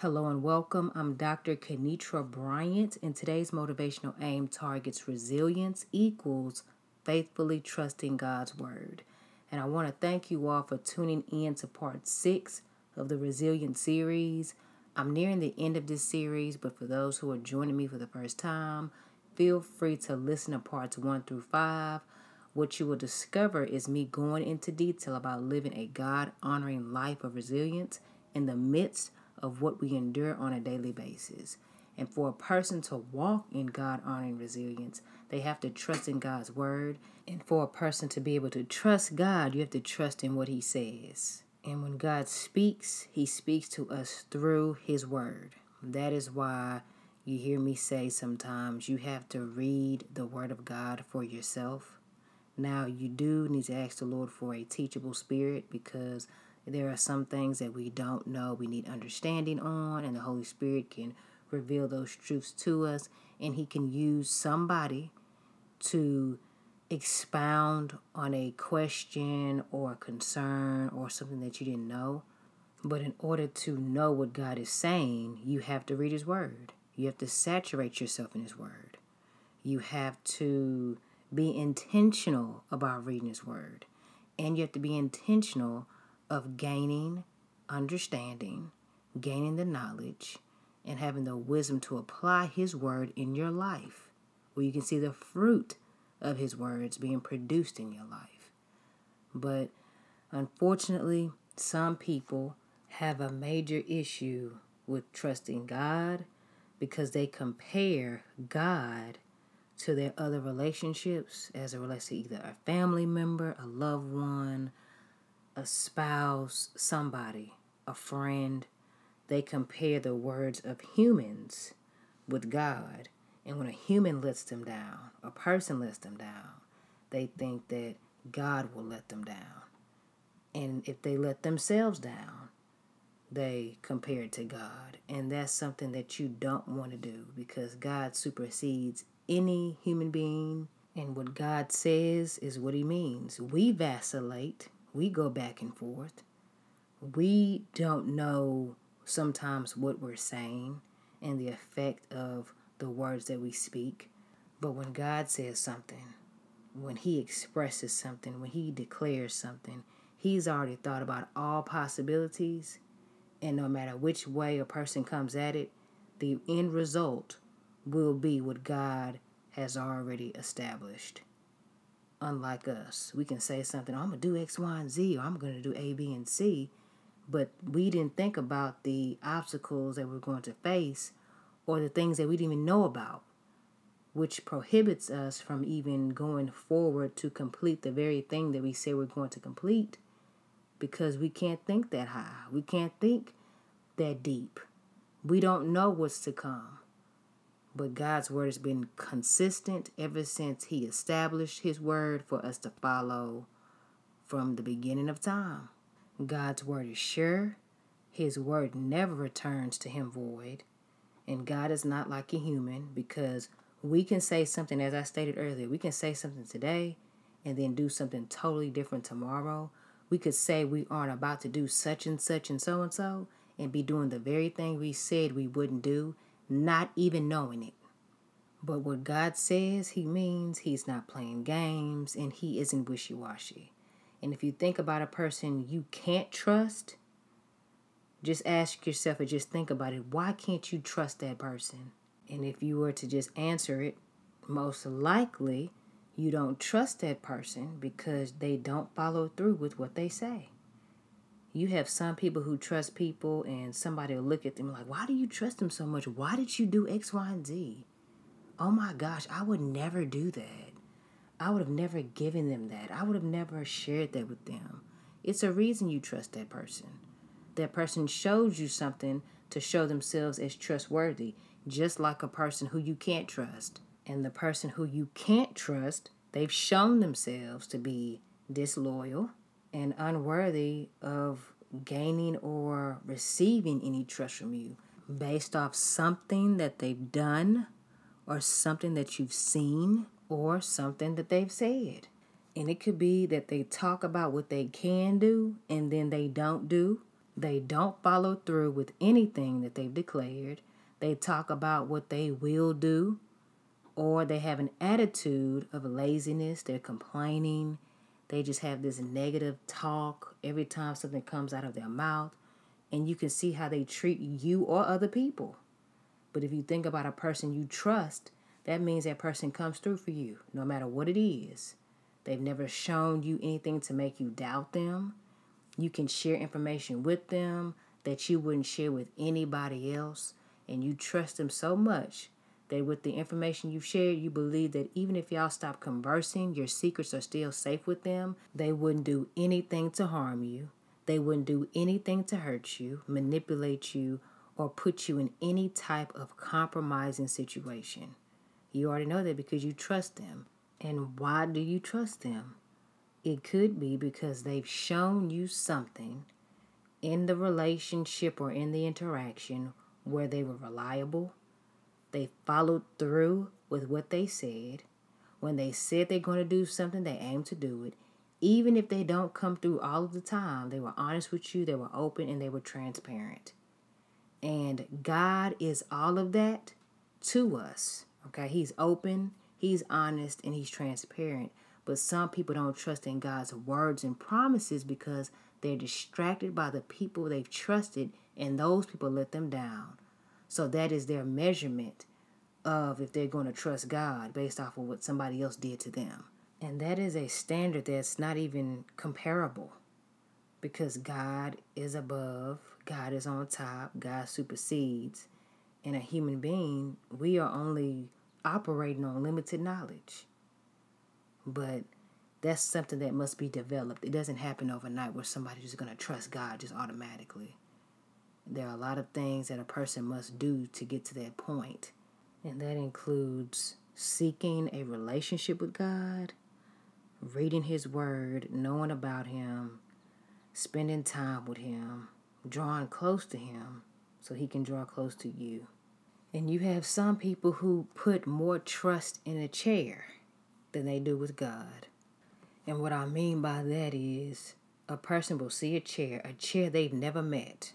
Hello and welcome. I'm Dr. Kenitra Bryant, and today's motivational aim targets resilience equals faithfully trusting God's Word. And I want to thank you all for tuning in to part six of the Resilient series. I'm nearing the end of this series, but for those who are joining me for the first time, feel free to listen to parts one through five. What you will discover is me going into detail about living a God honoring life of resilience in the midst of what we endure on a daily basis. And for a person to walk in God honoring resilience, they have to trust in God's word. And for a person to be able to trust God, you have to trust in what He says. And when God speaks, He speaks to us through His word. That is why you hear me say sometimes you have to read the word of God for yourself. Now, you do need to ask the Lord for a teachable spirit because there are some things that we don't know, we need understanding on, and the Holy Spirit can reveal those truths to us, and He can use somebody to expound on a question or a concern or something that you didn't know. But in order to know what God is saying, you have to read His Word. You have to saturate yourself in His Word. You have to be intentional about reading His Word. And you have to be intentional of gaining understanding, gaining the knowledge, and having the wisdom to apply His word in your life, where you can see the fruit of His words being produced in your life. But unfortunately, some people have a major issue with trusting God because they compare God to their other relationships as it relates to either a family member, a loved one, a spouse, somebody, a friend, they compare the words of humans with God. And when a human lets them down, a person lets them down, they think that God will let them down. And if they let themselves down, they compare it to God. And that's something that you don't want to do because God supersedes any human being. And what God says is what He means. We vacillate we go back and forth. We don't know sometimes what we're saying and the effect of the words that we speak. But when God says something, when He expresses something, when He declares something, He's already thought about all possibilities. And no matter which way a person comes at it, the end result will be what God has already established unlike us. We can say something, I'm going to do X, Y, and Z, or I'm going to do A, B, and C. But we didn't think about the obstacles that we're going to face or the things that we didn't even know about, which prohibits us from even going forward to complete the very thing that we say we're going to complete because we can't think that high. We can't think that deep. We don't know what's to come. But God's word has been consistent ever since He established His word for us to follow from the beginning of time. God's word is sure, His word never returns to Him void. And God is not like a human because we can say something, as I stated earlier, we can say something today and then do something totally different tomorrow. We could say we aren't about to do such and such and so and so and be doing the very thing we said we wouldn't do not even knowing it. But what God says, He means He's not playing games and He isn't wishy washy. And if you think about a person you can't trust, just ask yourself or just think about it why can't you trust that person? And if you were to just answer it, most likely you don't trust that person because they don't follow through with what they say you have some people who trust people and somebody will look at them like why do you trust them so much? Why did you do x y and z? Oh my gosh i would never do that. I would have never given them that. I would have never shared that with them. It's a reason you trust that person. That person shows you something to show themselves as trustworthy just like a person who you can't trust. And the person who you can't trust they've shown themselves to be disloyal and unworthy of gaining or receiving any trust from you based off something that they've done or something that you've seen or something that they've said. And it could be that they talk about what they can do and then they don't do They don't follow through with anything that they've declared. They talk about what they will do, or they have an attitude of laziness. They're complaining. They just have this negative talk every time something comes out of their mouth. And you can see how they treat you or other people. But if you think about a person you trust, that means that person comes through for you, no matter what it is. They've never shown you anything to make you doubt them. You can share information with them that you wouldn't share with anybody else. And you trust them so much that with the information you've shared, you believe that even if y'all stop conversing, your secrets are still safe with them. They wouldn't do anything to harm you. They wouldn't do anything to hurt you, manipulate you, or put you in any type of compromising situation. You already know that because you trust them. And why do you trust them? It could be because they've shown you something in the relationship or in the interaction where they were reliable. They followed through with what they said. When they said they're going to do something, they aim to do it. Even if they don't come through all of the time, they were honest with you, they were open, and they were transparent. And God is all of that to us. Okay, He's open, He's honest, and He's transparent. But some people don't trust in God's words and promises because they're distracted by the people they've trusted, and those people let them down. So that is their measurement of if they're going to trust God based off of what somebody else did to them. And that is a standard that's not even comparable because God is above, God is on top, God supersedes. And a human being, we are only operating on limited knowledge. But that's something that must be developed. It doesn't happen overnight where somebody's just going to trust God just automatically. There are a lot of things that a person must do to get to that point. And that includes seeking a relationship with God, reading His Word, knowing about Him, spending time with Him, drawing close to Him so He can draw close to you. And you have some people who put more trust in a chair than they do with God. And what I mean by that is a person will see a chair, a chair they've never met.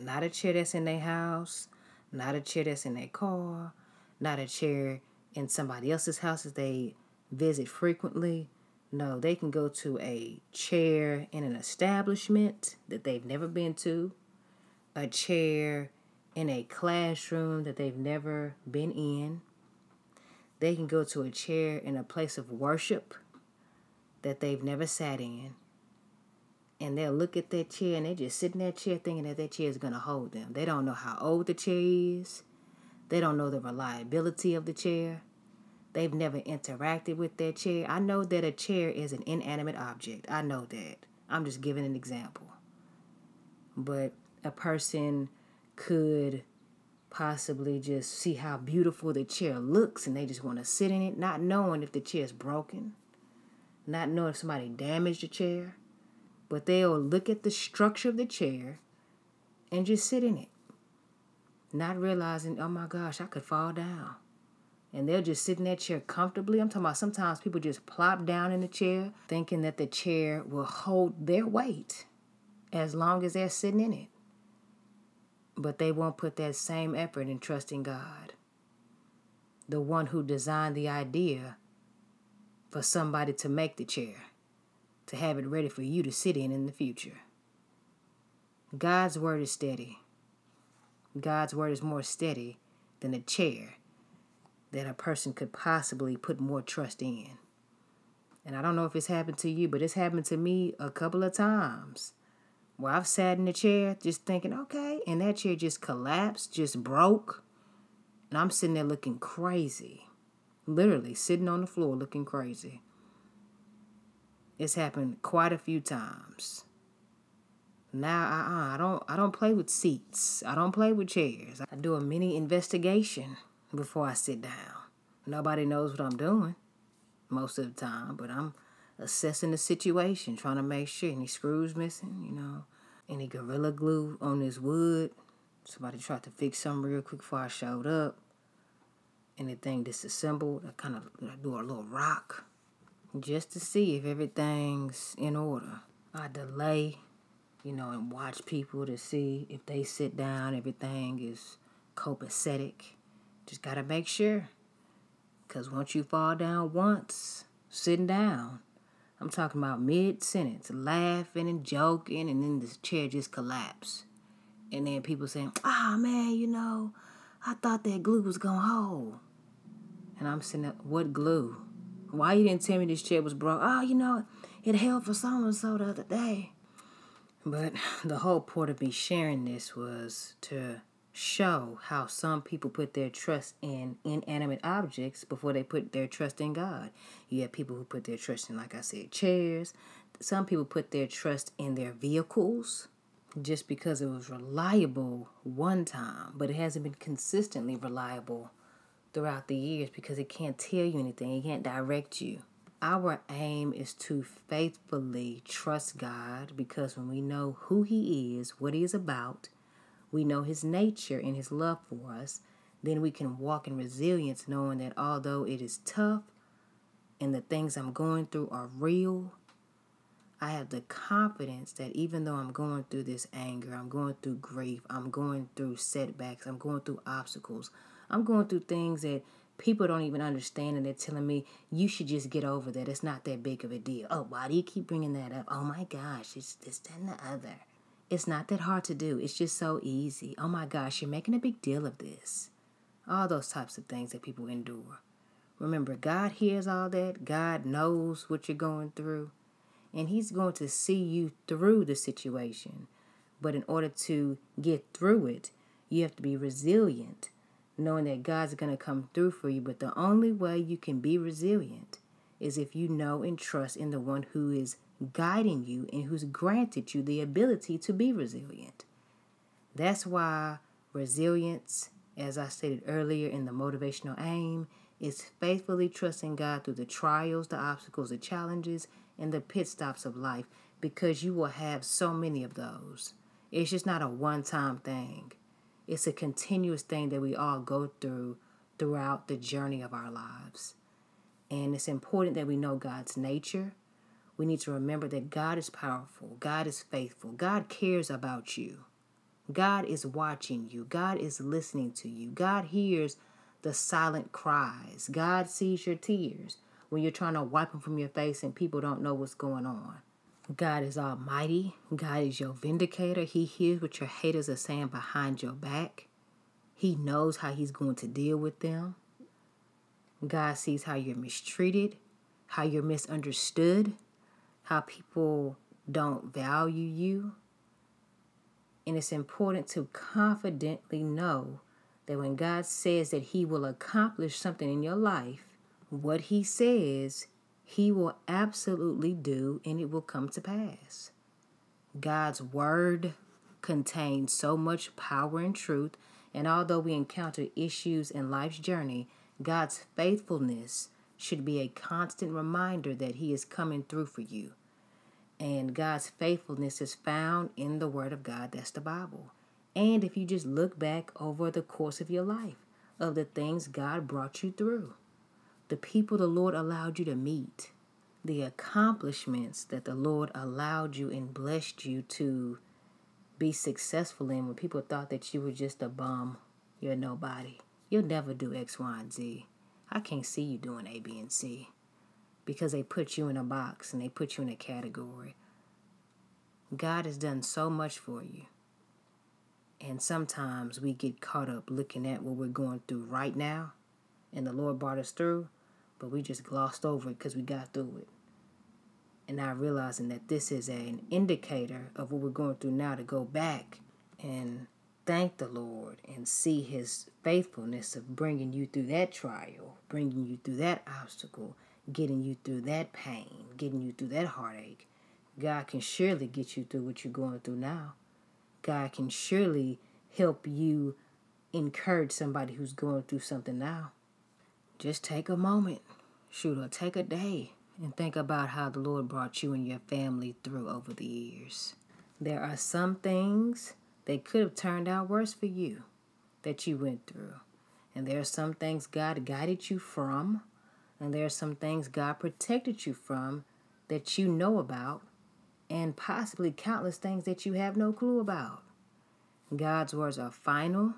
Not a chair that's in their house, not a chair that's in their car, not a chair in somebody else's house that they visit frequently. No, they can go to a chair in an establishment that they've never been to, a chair in a classroom that they've never been in. They can go to a chair in a place of worship that they've never sat in. And they'll look at that chair and they just sit in that chair thinking that that chair is going to hold them. They don't know how old the chair is. They don't know the reliability of the chair. They've never interacted with that chair. I know that a chair is an inanimate object. I know that. I'm just giving an example. But a person could possibly just see how beautiful the chair looks and they just want to sit in it, not knowing if the chair is broken, not knowing if somebody damaged the chair. But they'll look at the structure of the chair and just sit in it, not realizing, oh my gosh, I could fall down and they'll just sit in that chair comfortably. I'm talking about sometimes people just plop down in the chair thinking that the chair will hold their weight as long as they're sitting in it. But they won't put that same effort in trusting God, the one who designed the idea for somebody to make the chair, to have it ready for you to sit in in the future. God's word is steady. God's word is more steady than a chair that a person could possibly put more trust in. And I don't know if it's happened to you, but it's happened to me a couple of times where I've sat in the chair just thinking, okay, and that chair just collapsed, just broke. And I'm sitting there looking crazy. Literally sitting on the floor looking crazy. It's happened quite a few times. Now uh-uh, I don't I don't play with seats. I don't play with chairs. I do a mini investigation before I sit down. Nobody knows what I'm doing most of the time, but I'm assessing the situation, trying to make sure any screws missing, you know, any gorilla glue on this wood. Somebody tried to fix something real quick before I showed up. Anything disassembled, I kind of do a little rock just to see if everything's in order. I delay you know, and watch people to see if they sit down, everything is copacetic. Just got to make sure. Because once you fall down once, sitting down, I'm talking about mid sentence, laughing and joking, and then the chair just collapse. And then people saying, ah, oh, man, you know, I thought that glue was to hold. And I'm saying, what glue? Why you didn't tell me this chair was broke? Oh, you know, it held for so and so the other day. But the whole point of me sharing this was to show how some people put their trust in inanimate objects before they put their trust in God. You have people who put their trust in, like I said, chairs. Some people put their trust in their vehicles just because it was reliable one time, but it hasn't been consistently reliable throughout the years because it can't tell you anything, it can't direct you. Our aim is to faithfully trust God because when we know who He is, what He is about, we know His nature and His love for us, then we can walk in resilience knowing that although it is tough and the things I'm going through are real, I have the confidence that even though I'm going through this anger, I'm going through grief, I'm going through setbacks, I'm going through obstacles, I'm going through things that people don't even understand and they're telling me you should just get over that. It's not that big of a deal. Oh, why do you keep bringing that up? Oh my gosh, it's this, and the other. It's not that hard to do. It's just so easy. Oh my gosh, you're making a big deal of this. All those types of things that people endure. Remember, God hears all that. God knows what you're going through. And He's going to see you through the situation. But in order to get through it, you have to be resilient knowing that God's going to come through for you. But the only way you can be resilient is if you know and trust in the one who is guiding you and who's granted you the ability to be resilient. That's why resilience, as I stated earlier in the motivational aim, is faithfully trusting God through the trials, the obstacles, the challenges, and the pit stops of life because you will have so many of those. It's just not a one time thing. It's a continuous thing that we all go through throughout the journey of our lives. And it's important that we know God's nature. We need to remember that God is powerful, God is faithful, God cares about you. God is watching you, God is listening to you, God hears the silent cries, God sees your tears when you're trying to wipe them from your face and people don't know what's going on. God is almighty. God is your vindicator. He hears what your haters are saying behind your back. He knows how he's going to deal with them. God sees how you're mistreated, how you're misunderstood, how people don't value you. And it's important to confidently know that when God says that He will accomplish something in your life, what He says he will absolutely do and it will come to pass. God's word contains so much power and truth, and although we encounter issues in life's journey, God's faithfulness should be a constant reminder that He is coming through for you. And God's faithfulness is found in the Word of God, that's the Bible. And if you just look back over the course of your life, of the things God brought you through the people the Lord allowed you to meet, the accomplishments that the Lord allowed you and blessed you to be successful in when people thought that you were just a bum, you're nobody. You'll never do X, Y, and Z. I can't see you doing A, B, and C because they put you in a box and they put you in a category. God has done so much for you. And sometimes we get caught up looking at what we're going through right now, and the Lord brought us through, but we just glossed over it because we got through it. And now realizing that this is an indicator of what we're going through now to go back and thank the Lord and see His faithfulness of bringing you through that trial, bringing you through that obstacle, getting you through that pain, getting you through that heartache. God can surely get you through what you're going through now. God can surely help you encourage somebody who's going through something now. Just take a moment, shoot, or take a day and think about how the Lord brought you and your family through over the years. There are some things that could have turned out worse for you that you went through. And there are some things God guided you from, and there are some things God protected you from that you know about and possibly countless things that you have no clue about. God's words are final,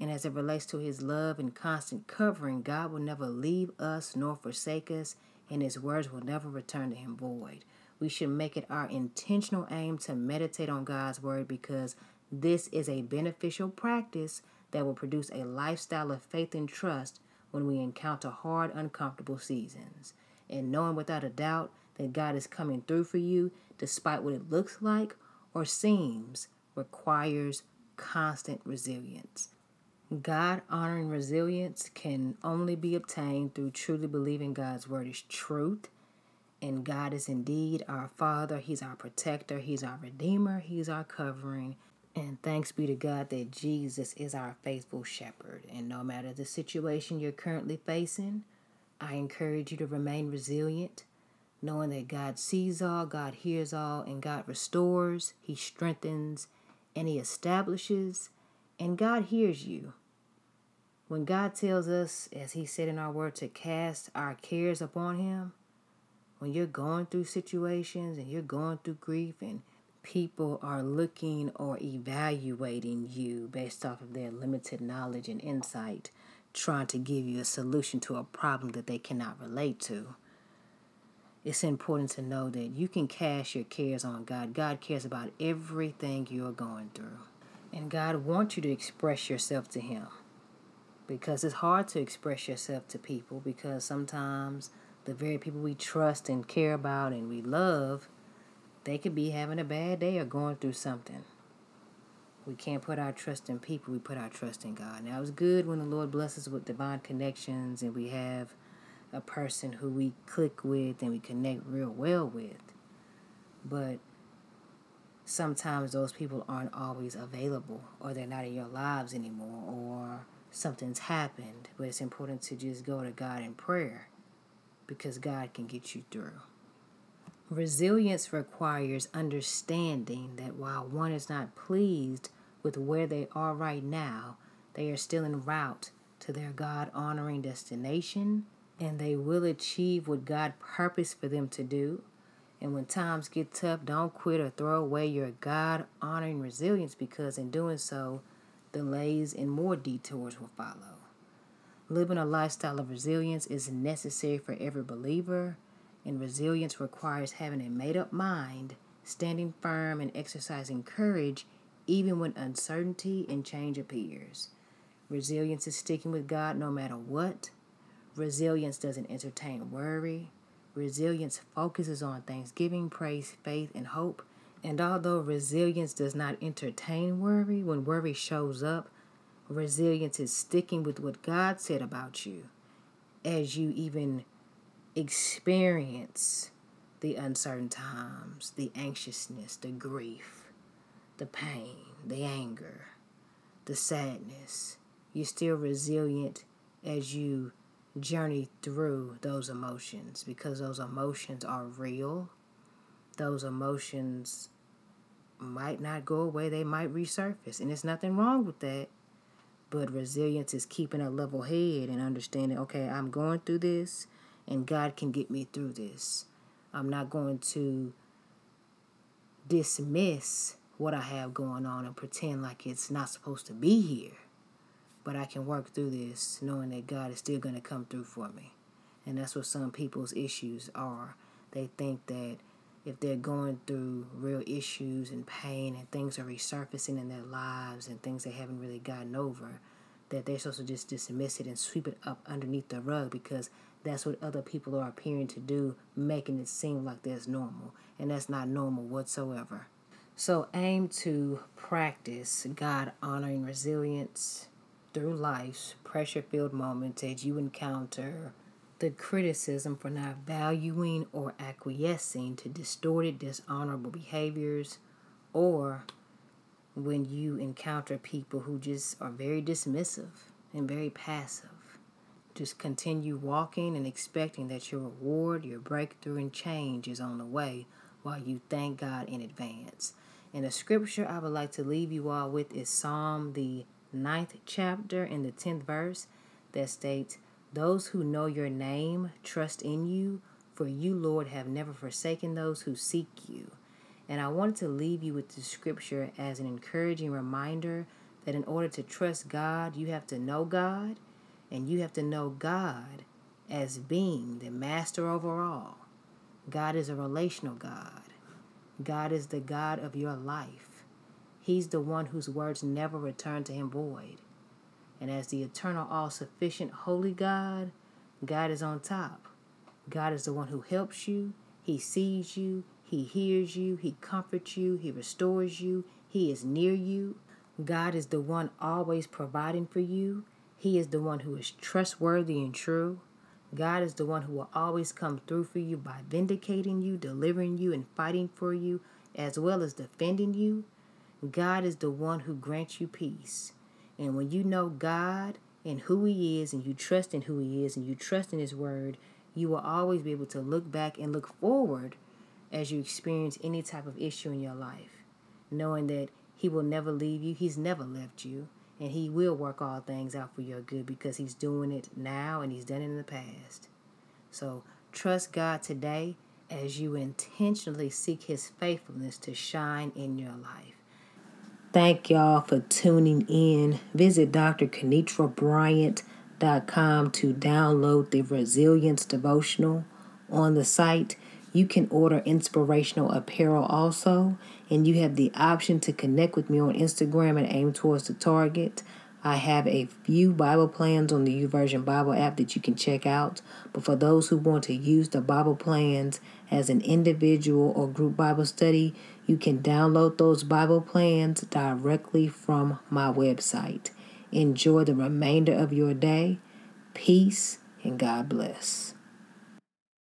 and as it relates to his love and constant covering, God will never leave us nor forsake us, and his words will never return to him void. We should make it our intentional aim to meditate on God's word because this is a beneficial practice that will produce a lifestyle of faith and trust when we encounter hard, uncomfortable seasons. And knowing without a doubt that God is coming through for you, despite what it looks like or seems, requires constant resilience. God honoring resilience can only be obtained through truly believing God's word is truth. And God is indeed our Father. He's our protector. He's our Redeemer. He's our covering. And thanks be to God that Jesus is our faithful shepherd. And no matter the situation you're currently facing, I encourage you to remain resilient, knowing that God sees all, God hears all, and God restores, He strengthens, and He establishes, and God hears you. When God tells us, as He said in our word, to cast our cares upon Him, when you're going through situations and you're going through grief and people are looking or evaluating you based off of their limited knowledge and insight, trying to give you a solution to a problem that they cannot relate to. It's important to know that you can cast your cares on God. God cares about everything you're going through. And God wants you to express yourself to Him. Because it's hard to express yourself to people because sometimes the very people we trust and care about and we love they could be having a bad day or going through something. We can't put our trust in people, we put our trust in God. Now, it's good when the Lord blesses with divine connections and we have a person who we click with and we connect real well with. But sometimes those people aren't always available or they're not in your lives anymore or something's happened. But it's important to just go to God in prayer because God can get you through. Resilience requires understanding that while one is not pleased with where they are right now, they are still en route to their God honoring destination and they will achieve what God purposed for them to do. And when times get tough, don't quit or throw away your God honoring resilience because in doing so, delays and more detours will follow. Living a lifestyle of resilience is necessary for every believer and resilience requires having a made up mind, standing firm, and exercising courage even when uncertainty and change appears. Resilience is sticking with God no matter what. Resilience doesn't entertain worry. Resilience focuses on thanksgiving, praise, faith, and hope. And although resilience does not entertain worry, when worry shows up, resilience is sticking with what God said about you as you even experience the uncertain times, the anxiousness, the grief, the pain, the anger, the sadness. You're still resilient as you journey through those emotions because those emotions are real. Those emotions might not go away, they might resurface, and there's nothing wrong with that. But resilience is keeping a level head and understanding okay, I'm going through this and God can get me through this. I'm not going to dismiss what I have going on and pretend like it's not supposed to be here. But I can work through this knowing that God is still going to come through for me. And that's what some people's issues are. They think that if they're going through real issues and pain and things are resurfacing in their lives and things they haven't really gotten over, that they're supposed to just dismiss it and sweep it up underneath the rug because that's what other people are appearing to do, making it seem like that's normal. And that's not normal whatsoever. So aim to practice God honoring resilience through life's pressure filled moments as you encounter the criticism for not valuing or acquiescing to distorted, dishonorable behaviors, or when you encounter people who just are very dismissive and very passive. Just continue walking and expecting that your reward, your breakthrough, and change is on the way while you thank God in advance. And the scripture I would like to leave you all with is Psalm, the ninth chapter, in the tenth verse, that states, Those who know your name trust in you, for you, Lord, have never forsaken those who seek you. And I wanted to leave you with the scripture as an encouraging reminder that in order to trust God, you have to know God and you have to know God as being the master over all. God is a relational God. God is the God of your life. He's the one whose words never return to him void. And as the eternal, all sufficient, holy God, God is on top. God is the one who helps you, He sees you, He hears you, He comforts you, He restores you, He is near you. God is the one always providing for you. He is the one who is trustworthy and true. God is the one who will always come through for you by vindicating you, delivering you, and fighting for you, as well as defending you. God is the one who grants you peace. And when you know God and who He is, and you trust in who He is, and you trust in His Word, you will always be able to look back and look forward as you experience any type of issue in your life, knowing that He will never leave you, He's never left you, and He will work all things out for your good because He's doing it now and He's done it in the past. So trust God today as you intentionally seek His faithfulness to shine in your life. Thank y'all for tuning in. Visit Dr. Kenitra Bryant com to download the Resilience Devotional on the site. You can order inspirational apparel also, and you have the option to connect with me on Instagram and aim towards the target. I have a few Bible plans on the YouVersion Bible app that you can check out. But for those who want to use the Bible plans as an individual or group Bible study, you can download those Bible plans directly from my website. Enjoy the remainder of your day. Peace and God bless.